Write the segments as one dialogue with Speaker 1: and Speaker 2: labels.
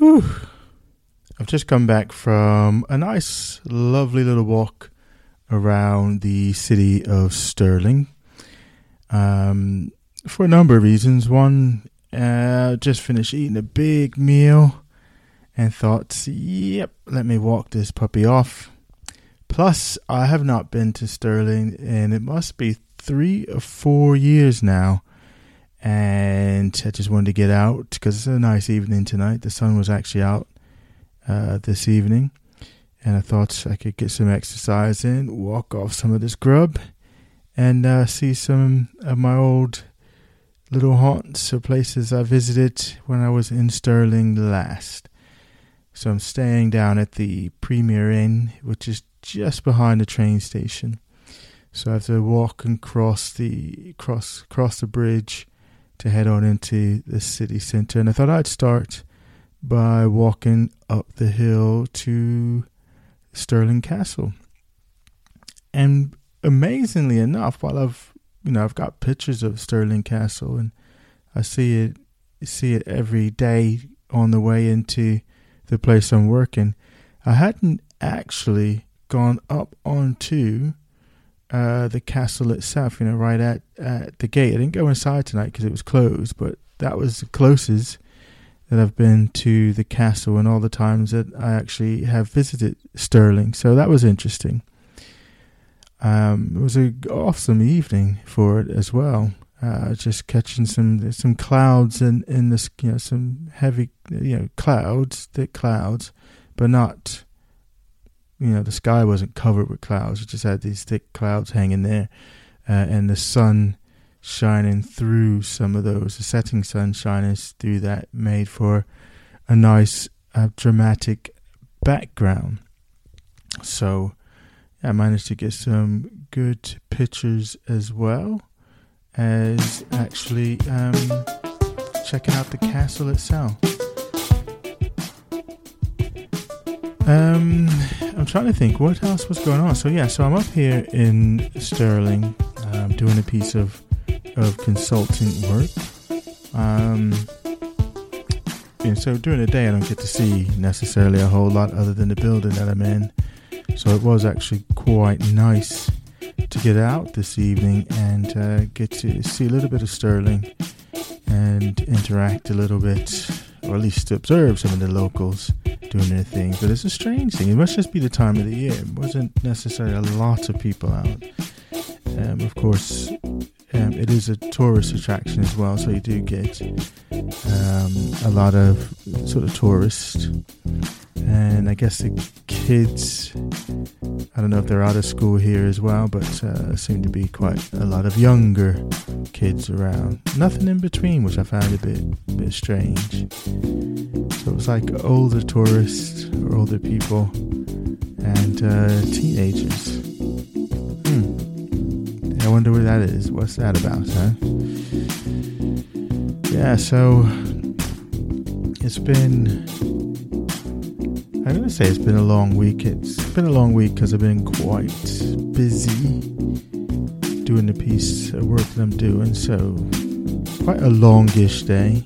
Speaker 1: Whew. I've just come back from a nice, lovely little walk around the city of Stirling. Um, for a number of reasons. One, uh, just finished eating a big meal and thought, yep, let me walk this puppy off. Plus, I have not been to Stirling and it must be three or four years now. And I just wanted to get out because it's a nice evening tonight. The sun was actually out uh, this evening. And I thought I could get some exercise in, walk off some of this grub, and uh, see some of my old little haunts or places I visited when I was in Stirling last. So I'm staying down at the Premier Inn, which is just behind the train station. So I have to walk and cross the cross cross the bridge to head on into the city centre. And I thought I'd start by walking up the hill to Stirling Castle. And amazingly enough, while I've you know I've got pictures of Stirling Castle and I see it see it every day on the way into the place I'm working, I hadn't actually gone up onto uh, the castle itself, you know, right at, at the gate. I didn't go inside tonight because it was closed, but that was the closest that I've been to the castle and all the times that I actually have visited Stirling. So that was interesting. Um, it was an awesome evening for it as well. Uh, just catching some some clouds and in, in this, you know, some heavy, you know, clouds, thick clouds, but not you know, the sky wasn't covered with clouds. It just had these thick clouds hanging there, uh, and the sun shining through some of those. The setting sun shining through that made for a nice, uh, dramatic background. So, I managed to get some good pictures as well as actually um, checking out the castle itself. Um, I'm trying to think what else was going on. So yeah, so I'm up here in Stirling, um, doing a piece of of consulting work. Um, and so during the day, I don't get to see necessarily a whole lot other than the building that I'm in. So it was actually quite nice to get out this evening and uh, get to see a little bit of Stirling and interact a little bit, or at least observe some of the locals doing their thing. But it's a strange thing. It must just be the time of the year. It wasn't necessarily a lot of people out. Um, of course, um, it is a tourist attraction as well, so you do get um, a lot of sort of tourists. And I guess the kids, I don't know if they're out of school here as well, but uh, seem to be quite a lot of younger kids around. Nothing in between, which I found a bit, bit strange. So it was like older tourists or older people and uh, teenagers. Hmm. I wonder what that is. What's that about, huh? Yeah, so it's been. I'm going to say it's been a long week. It's been a long week because I've been quite busy doing the piece of work that I'm doing. So, quite a longish day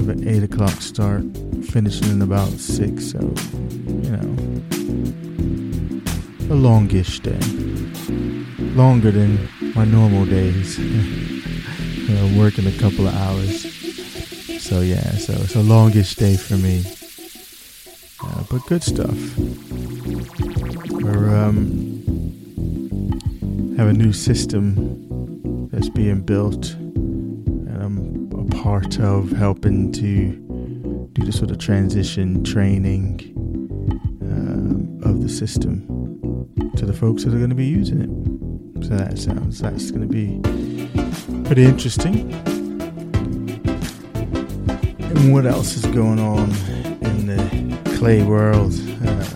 Speaker 1: sort of an 8 o'clock start, finishing in about 6, so, you know, a longish day. Longer than my normal days. you know, working a couple of hours. So, yeah, so it's a longish day for me. Uh, but good stuff. We're, um, have a new system that's being built and I'm a part of helping to do the sort of transition training um, of the system to the folks that are going to be using it. So that sounds that's going to be pretty interesting. And what else is going on in the clay world? Uh,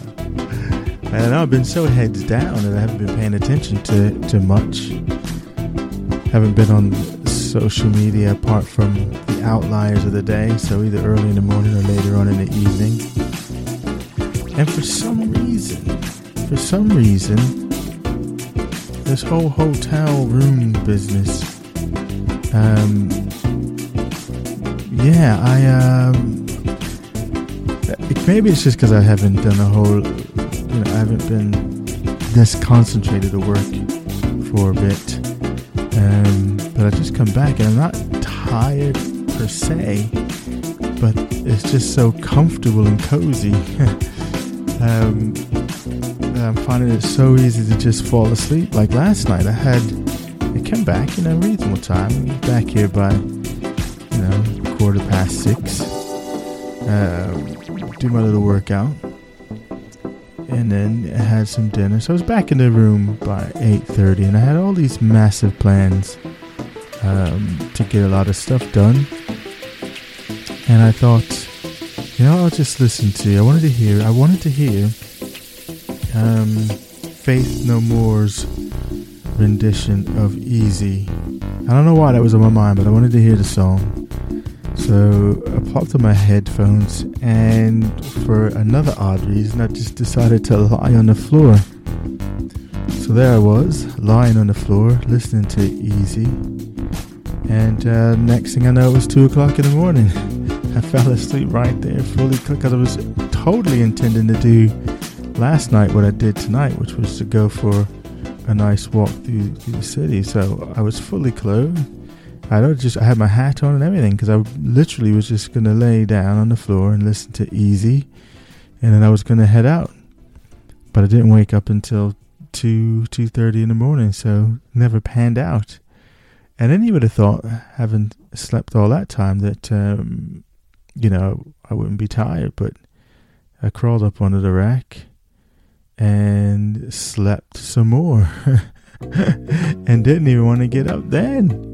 Speaker 1: I know I've been so heads down that I haven't been paying attention to, to much. Haven't been on social media apart from the outliers of the day, so either early in the morning or later on in the evening. And for some reason, for some reason, this whole hotel room business, um, yeah, I, um, maybe it's just because I haven't done a whole, you know, I haven't been this concentrated to work for a bit. Um, but I just come back and I'm not tired per se, but it's just so comfortable and cozy. um, I'm finding it so easy to just fall asleep. Like last night, I had, I came back in a reasonable time. Back here by, you know, quarter past six. Uh, do my little workout, and then I had some dinner. So I was back in the room by eight thirty, and I had all these massive plans um, to get a lot of stuff done. And I thought, you know, I'll just listen to. I wanted to hear. I wanted to hear um, Faith No More's rendition of Easy. I don't know why that was on my mind, but I wanted to hear the song. So I popped on my headphones, and for another odd reason, I just decided to lie on the floor. So there I was, lying on the floor, listening to Easy. And uh, next thing I know, it was 2 o'clock in the morning. I fell asleep right there, fully because I was totally intending to do last night what I did tonight, which was to go for a nice walk through, through the city. So I was fully clothed. I don't just I had my hat on and everything because I literally was just gonna lay down on the floor and listen to Easy, and then I was gonna head out. But I didn't wake up until two two thirty in the morning, so never panned out. And then you would have thought, having slept all that time, that um, you know I wouldn't be tired, but I crawled up under the rack and slept some more and didn't even want to get up then.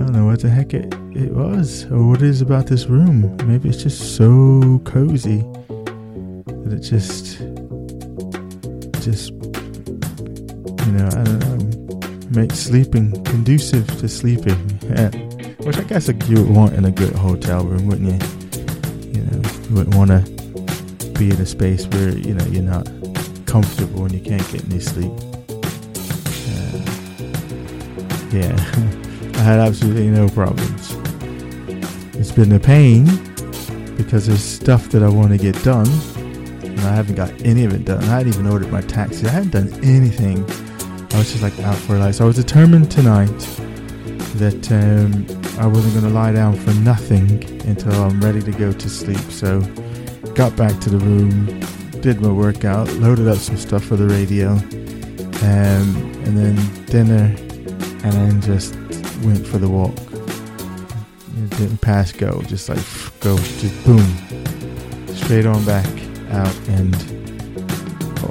Speaker 1: I don't know what the heck it, it was or what it is about this room. Maybe it's just so cozy that it just, just, you know, I don't know, makes sleeping conducive to sleeping. Which I guess like you would want in a good hotel room, wouldn't you? You know, you wouldn't want to be in a space where, you know, you're not comfortable and you can't get any sleep. Uh, yeah, I had absolutely no problems. It's been a pain because there's stuff that I want to get done, and I haven't got any of it done. I hadn't even ordered my taxi. I hadn't done anything. I was just like out for a life. So I was determined tonight that um, I wasn't going to lie down for nothing until I'm ready to go to sleep. So got back to the room, did my workout, loaded up some stuff for the radio, um, and then dinner, and then just went for the walk. It didn't pass go, just like go, just boom, straight on back out and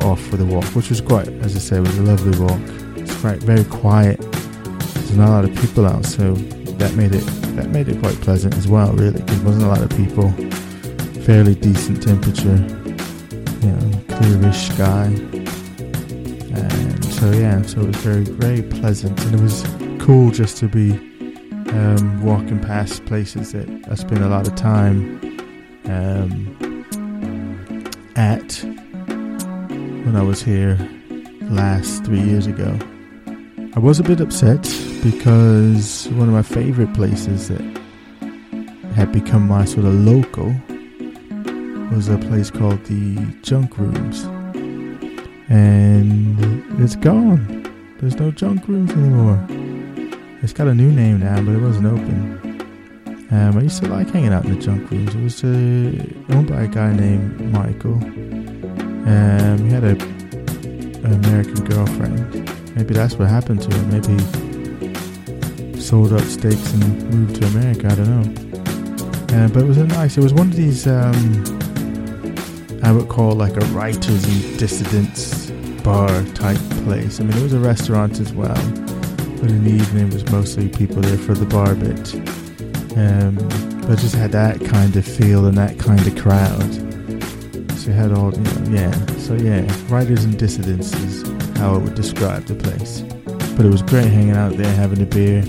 Speaker 1: off for the walk, which was quite, as I said, was a lovely walk. It's quite very quiet. There's not a lot of people out, so that made it that made it quite pleasant as well. Really, there wasn't a lot of people. Fairly decent temperature you know, clearish sky. And so yeah, so it was very, very pleasant, and it was cool just to be um, walking past places that I spent a lot of time um, at when I was here last three years ago. I was a bit upset because one of my favorite places that had become my sort of local was a place called the Junk Rooms. And it's gone. There's no Junk Rooms anymore. It's got a new name now, but it wasn't open. Um, I used to like hanging out in the Junk Rooms. It was uh, owned by a guy named Michael. Um, he had a an American girlfriend. Maybe that's what happened to him. Maybe he sold up stakes and moved to America. I don't know. Uh, but it was a nice. It was one of these um, I would call like a writers and dissidents bar type place. I mean, it was a restaurant as well, but in the evening it was mostly people there for the bar bit. Um, but just had that kind of feel and that kind of crowd. So you had all, you know, yeah. So yeah, writers and dissidents is how I would describe the place. But it was great hanging out there, having a beer,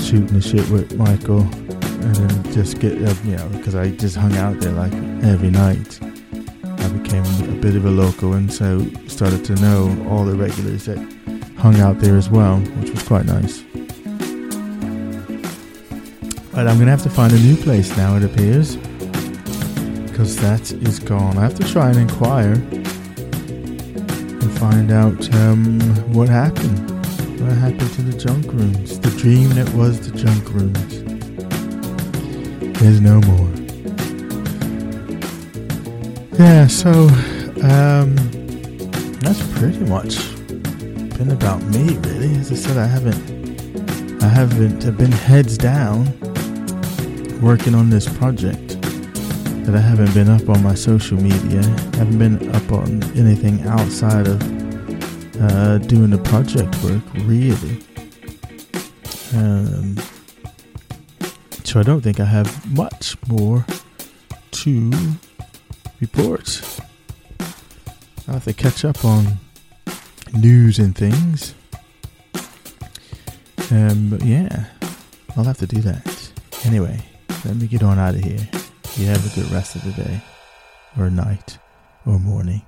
Speaker 1: shooting the shit with Michael, and then just get, uh, you know, because I just hung out there like every night I became a bit of a local and so started to know all the regulars that hung out there as well, which was quite nice. But I'm going to have to find a new place now, it appears. because that is gone. I have to try and inquire and find out um, what happened. What happened to the junk rooms? The dream that was the junk rooms. There's no more. Yeah, so um, that's pretty much been about me, really. As I said, I haven't, I haven't I've been heads down working on this project. That I haven't been up on my social media. I haven't been up on anything outside of uh, doing the project work, really. Um, so I don't think I have much more to report. I'll have to catch up on news and things. Um, but yeah, I'll have to do that. Anyway, let me get on out of here. You have a good rest of the day, or night, or morning.